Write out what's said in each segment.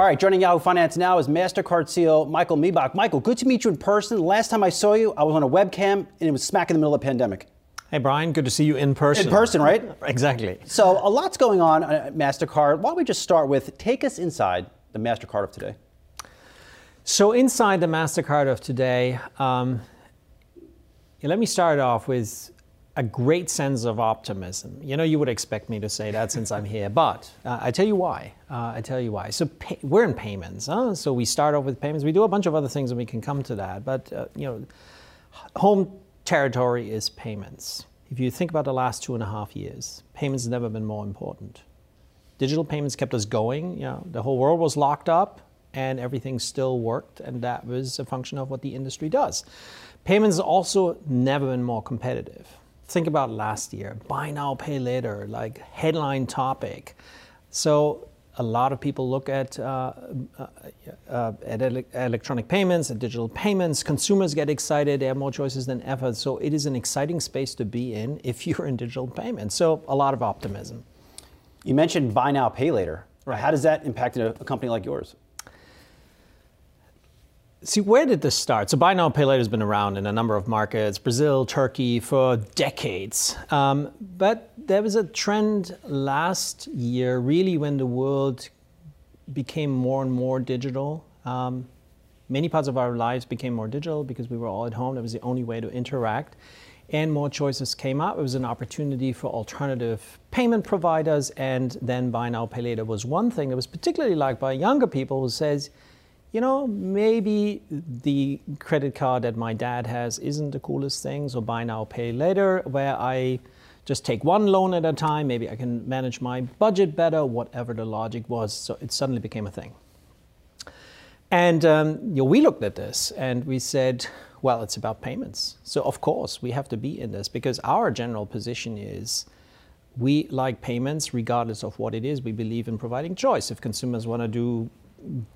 All right, joining Yahoo Finance now is MasterCard CEO Michael Miebach. Michael, good to meet you in person. Last time I saw you, I was on a webcam and it was smack in the middle of the pandemic. Hey, Brian, good to see you in person. In person, right? exactly. So, a lot's going on at MasterCard. Why don't we just start with take us inside the MasterCard of today? So, inside the MasterCard of today, um, let me start off with a great sense of optimism. You know, you would expect me to say that since I'm here, but uh, I tell you why. Uh, I tell you why. So pay, we're in payments, huh? so we start off with payments. We do a bunch of other things, and we can come to that. But uh, you know, home territory is payments. If you think about the last two and a half years, payments have never been more important. Digital payments kept us going. You know, the whole world was locked up, and everything still worked, and that was a function of what the industry does. Payments also never been more competitive think about last year buy now, pay later, like headline topic. So a lot of people look at, uh, uh, uh, at ele- electronic payments and digital payments. Consumers get excited. They have more choices than ever. So it is an exciting space to be in if you're in digital payments. So a lot of optimism. You mentioned buy now, pay later. Right. How does that impact a, a company like yours? See, where did this start? So, buy now, pay later has been around in a number of markets, Brazil, Turkey, for decades. Um, but there was a trend last year, really, when the world became more and more digital. Um, many parts of our lives became more digital because we were all at home. That was the only way to interact. And more choices came up. It was an opportunity for alternative payment providers. And then buy now, pay later was one thing that was particularly liked by younger people who says, you know, maybe the credit card that my dad has isn't the coolest thing, so buy now, pay later, where I just take one loan at a time, maybe I can manage my budget better, whatever the logic was. So it suddenly became a thing. And um, you know, we looked at this and we said, well, it's about payments. So of course we have to be in this because our general position is we like payments regardless of what it is. We believe in providing choice. If consumers want to do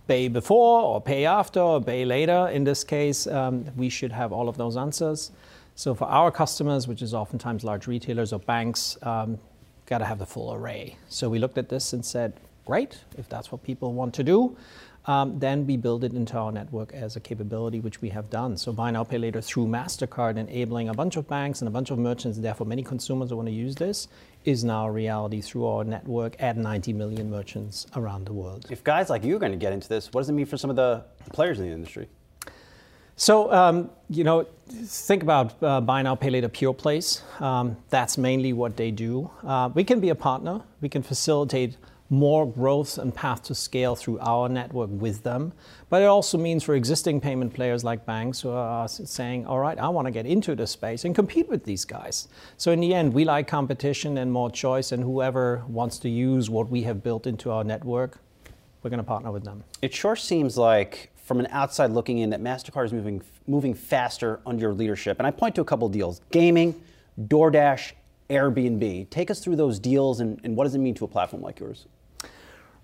pay before or pay after or pay later. In this case, um, we should have all of those answers. So for our customers, which is oftentimes large retailers or banks, um, got to have the full array. So we looked at this and said, great, if that's what people want to do, um, then we build it into our network as a capability, which we have done. So buy now, pay later through MasterCard, enabling a bunch of banks and a bunch of merchants, therefore many consumers who want to use this, is now a reality through our network at 90 million merchants around the world. If guys like you are going to get into this, what does it mean for some of the players in the industry? So, um, you know, think about uh, buy now, pay later pure plays. Um, that's mainly what they do. Uh, we can be a partner. We can facilitate more growth and path to scale through our network with them. But it also means for existing payment players like banks who are saying, all right, I want to get into this space and compete with these guys. So in the end, we like competition and more choice, and whoever wants to use what we have built into our network, we're going to partner with them. It sure seems like from an outside looking in that MasterCard is moving, moving faster under your leadership. And I point to a couple deals gaming, DoorDash, Airbnb. Take us through those deals and, and what does it mean to a platform like yours?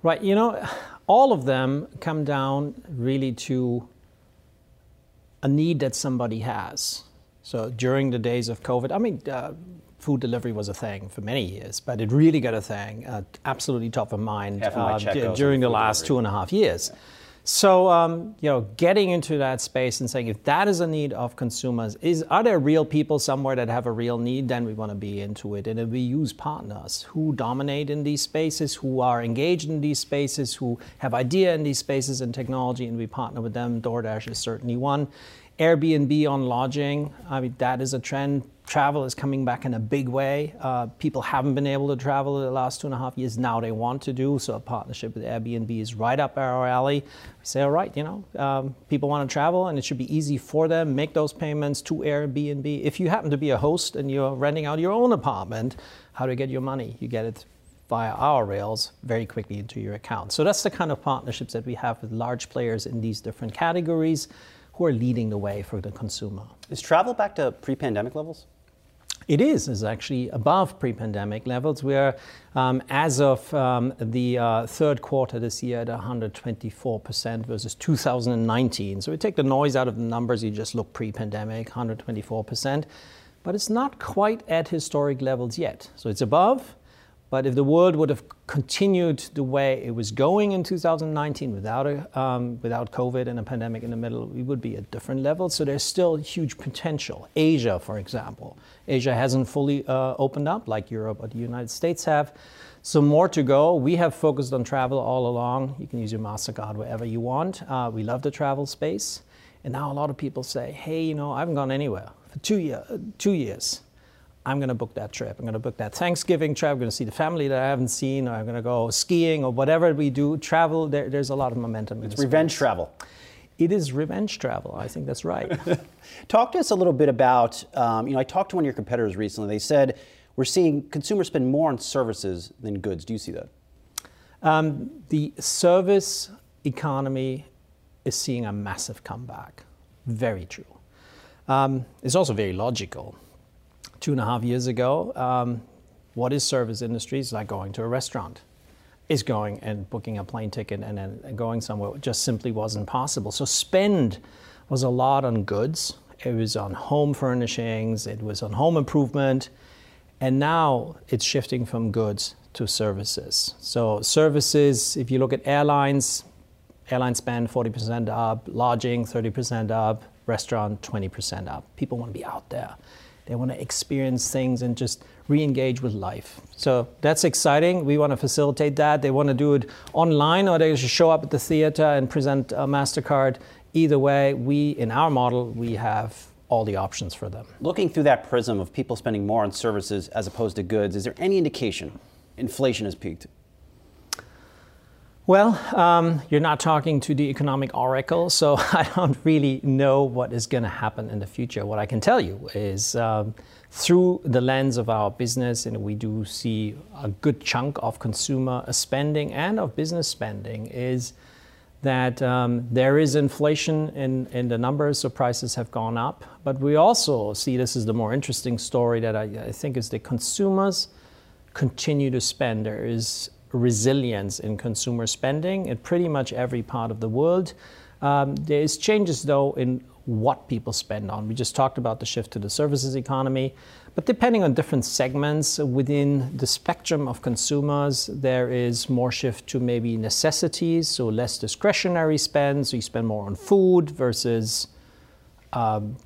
Right, you know, all of them come down really to a need that somebody has. So during the days of COVID, I mean, uh, food delivery was a thing for many years, but it really got a thing, uh, absolutely top of mind uh, during the last delivery. two and a half years. Yeah. So, um, you know, getting into that space and saying if that is a need of consumers, is are there real people somewhere that have a real need? Then we want to be into it, and we use partners who dominate in these spaces, who are engaged in these spaces, who have idea in these spaces and technology, and we partner with them. DoorDash is certainly one. Airbnb on lodging, I mean, that is a trend. Travel is coming back in a big way. Uh, people haven't been able to travel the last two and a half years. Now they want to do. So a partnership with Airbnb is right up our alley. We say, all right, you know, um, people want to travel and it should be easy for them. Make those payments to Airbnb. If you happen to be a host and you're renting out your own apartment, how do you get your money? You get it via our rails very quickly into your account. So that's the kind of partnerships that we have with large players in these different categories who are leading the way for the consumer. Is travel back to pre pandemic levels? It is, is actually above pre-pandemic levels. We're, um, as of um, the uh, third quarter this year, at 124% versus 2019. So we take the noise out of the numbers, you just look pre-pandemic, 124%. But it's not quite at historic levels yet. So it's above, But if the world would have continued the way it was going in 2019 without, a, um, without COVID and a pandemic in the middle, we would be at different levels. So there's still huge potential. Asia, for example. Asia hasn't fully uh, opened up like Europe or the United States have. So more to go. We have focused on travel all along. You can use your MasterCard wherever you want. Uh, we love the travel space. And now a lot of people say, hey, you know, I haven't gone anywhere for two, year, two years. I'm going to book that trip. I'm going to book that Thanksgiving trip. I'm going to see the family that I haven't seen, or I'm going to go skiing, or whatever we do. Travel, there, there's a lot of momentum. It's revenge space. travel. It is revenge travel. I think that's right. Talk to us a little bit about, um, you know, I talked to one of your competitors recently. They said, we're seeing consumers spend more on services than goods. Do you see that? Um, the service economy is seeing a massive comeback. Very true. Um, it's also very logical two and a half years ago, um, what is service industry? It's like going to a restaurant. Is going and booking a plane ticket and then going somewhere just simply wasn't possible. So spend was a lot on goods. It was on home furnishings. It was on home improvement, and now it's shifting from goods to services. So services, if you look at airlines, airline spend 40% up, lodging 30% up, restaurant 20% up. People want to be out there. They want to experience things and just re engage with life. So that's exciting. We want to facilitate that. They want to do it online or they should show up at the theater and present a MasterCard. Either way, we, in our model, we have all the options for them. Looking through that prism of people spending more on services as opposed to goods, is there any indication inflation has peaked? Well, um, you're not talking to the economic oracle, so I don't really know what is going to happen in the future. What I can tell you is um, through the lens of our business, and we do see a good chunk of consumer spending and of business spending, is that um, there is inflation in, in the numbers, so prices have gone up. But we also see this is the more interesting story that I, I think is the consumers continue to spend. There is resilience in consumer spending in pretty much every part of the world. Um, there is changes though in what people spend on. We just talked about the shift to the services economy, but depending on different segments within the spectrum of consumers, there is more shift to maybe necessities, so less discretionary spend. So you spend more on food versus um,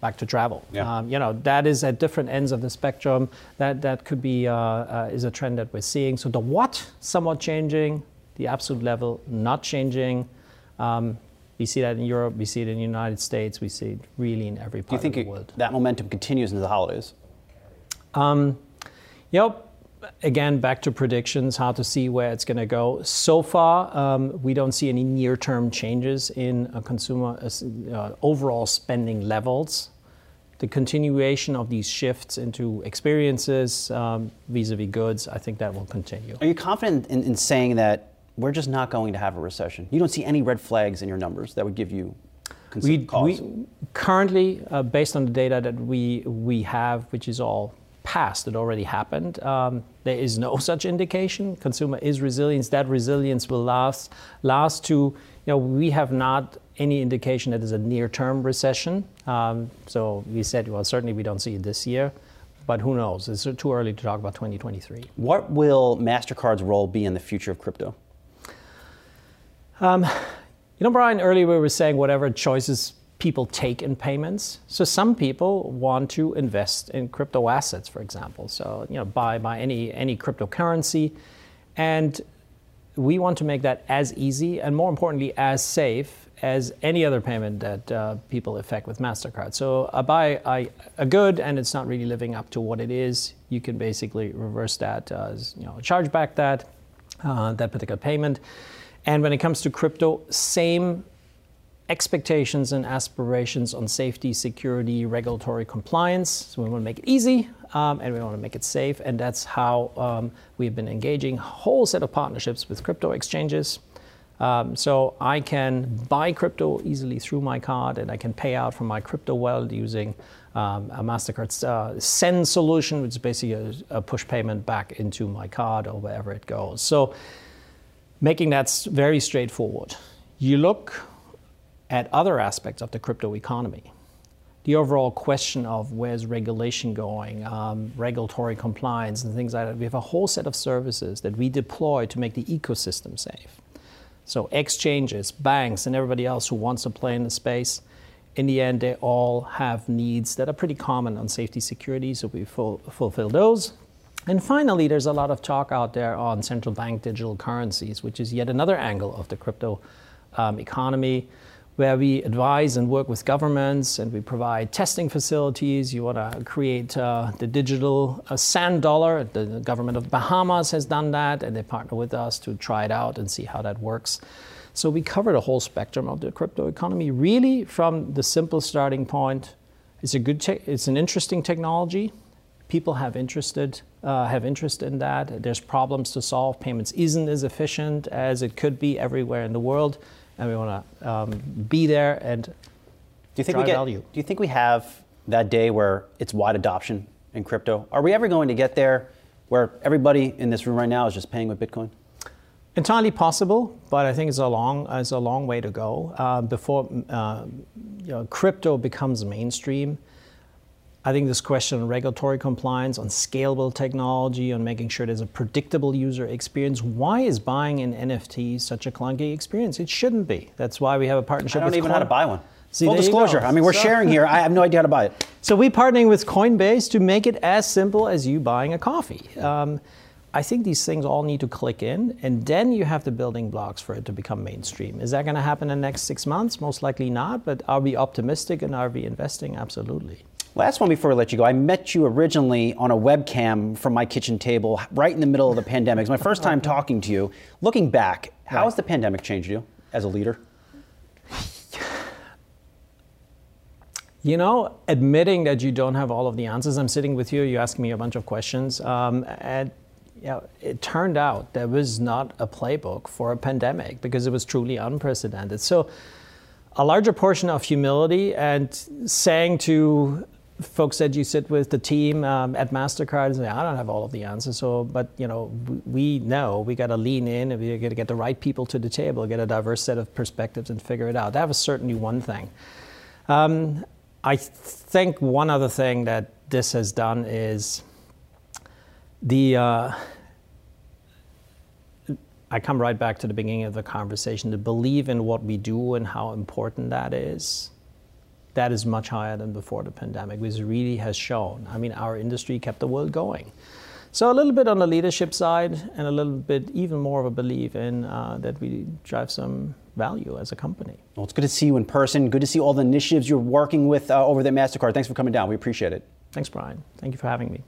back to travel. Yeah. Um, you know, that is at different ends of the spectrum. That, that could be, uh, uh, is a trend that we're seeing. So the what, somewhat changing, the absolute level, not changing. Um, we see that in Europe, we see it in the United States, we see it really in every part of the world. Do that momentum continues into the holidays? Um, you know, again, back to predictions, how to see where it's going to go. So far, um, we don't see any near term changes in consumer uh, overall spending levels. The continuation of these shifts into experiences vis a vis goods, I think that will continue. Are you confident in, in saying that we're just not going to have a recession? You don't see any red flags in your numbers that would give you we, we, currently, uh, based on the data that we we have, which is all past it already happened. Um, there is no such indication. Consumer is resilient. That resilience will last. Last to, you know, we have not any indication that there's a near-term recession. Um, so we said, well, certainly we don't see it this year. But who knows? It's too early to talk about 2023. What will MasterCard's role be in the future of crypto? Um, you know, Brian, earlier we were saying whatever choices people take in payments. So some people want to invest in crypto assets, for example. So you know, buy buy any any cryptocurrency, and we want to make that as easy and more importantly as safe as any other payment that uh, people effect with Mastercard. So I buy a, a, good and it's not really living up to what it is. You can basically reverse that, uh, you know, charge back that uh, that particular payment. And when it comes to crypto, same expectations and aspirations on safety, security, regulatory compliance. So we want to make it easy um, and we want to make it safe. And that's how um, we've been engaging a whole set of partnerships with crypto exchanges. Um, so I can buy crypto easily through my card and I can pay out from my crypto wallet using um, a MasterCard uh, send solution, which is basically a, a push payment back into my card or wherever it goes. So making that very straightforward. You look at other aspects of the crypto economy. the overall question of where's regulation going, um, regulatory compliance, and things like that. We have a whole set of services that we deploy to make the ecosystem safe. So, exchanges, banks, and everybody else who wants to play in the space, in the end, they all have needs that are pretty common on safety security, so we full, fulfill those. And finally, there's a lot of talk out there on central bank digital currencies, which is yet another angle of the crypto um, economy where we advise and work with governments and we provide testing facilities. You want to create uh, the digital uh, sand dollar. The, government of Bahamas has done that and they partner with us to try it out and see how that works. So we cover the whole spectrum of the crypto economy, really from the simple starting point. It's a good, it's an interesting technology. People have interested, uh, have interest in that. There's problems to solve. Payments isn't as efficient as it could be everywhere in the world and we want to um, be there and do you think we get, value. Do you think we have that day where it's wide adoption in crypto? Are we ever going to get there where everybody in this room right now is just paying with Bitcoin? Entirely possible, but I think it's a long, it's a long way to go uh, before uh, you know, crypto becomes mainstream. I think this question on regulatory compliance, on scalable technology, on making sure there's a predictable user experience. Why is buying an NFT such a clunky experience? It shouldn't be. That's why we have a partnership. I don't even Coin- know how to buy one. See, Full disclosure. I mean, we're so, sharing here. I have no idea how to buy it. So we're partnering with Coinbase to make it as simple as you buying a coffee. Um, I think these things all need to click in, and then you have the building blocks for it to become mainstream. Is that going to happen in the next six months? Most likely not. But are we optimistic and are we investing? Absolutely. Last one before we let you go. I met you originally on a webcam from my kitchen table right in the middle of the pandemic. It's my first time talking to you. Looking back, how right. has the pandemic changed you as a leader? You know, admitting that you don't have all of the answers. I'm sitting with you, you ask me a bunch of questions. Um, and you know, it turned out there was not a playbook for a pandemic because it was truly unprecedented. So, a larger portion of humility and saying to folks that you sit with, the team um, at Mastercard, and say, I don't have all of the answers. So, but you know, we know we got to lean in and we got to get the right people to the table, get a diverse set of perspectives, and figure it out. That was certainly one thing. Um, I think one other thing that this has done is the. Uh, I come right back to the beginning of the conversation to believe in what we do and how important that is that is much higher than before the pandemic, which really has shown. I mean, our industry kept the world going. So a little bit on the leadership side, and a little bit even more of a belief in uh, that we drive some value as a company. Well, it's good to see you in person. Good to see all the initiatives you're working with uh, over at Mastercard. Thanks for coming down. We appreciate it. Thanks, Brian. Thank you for having me.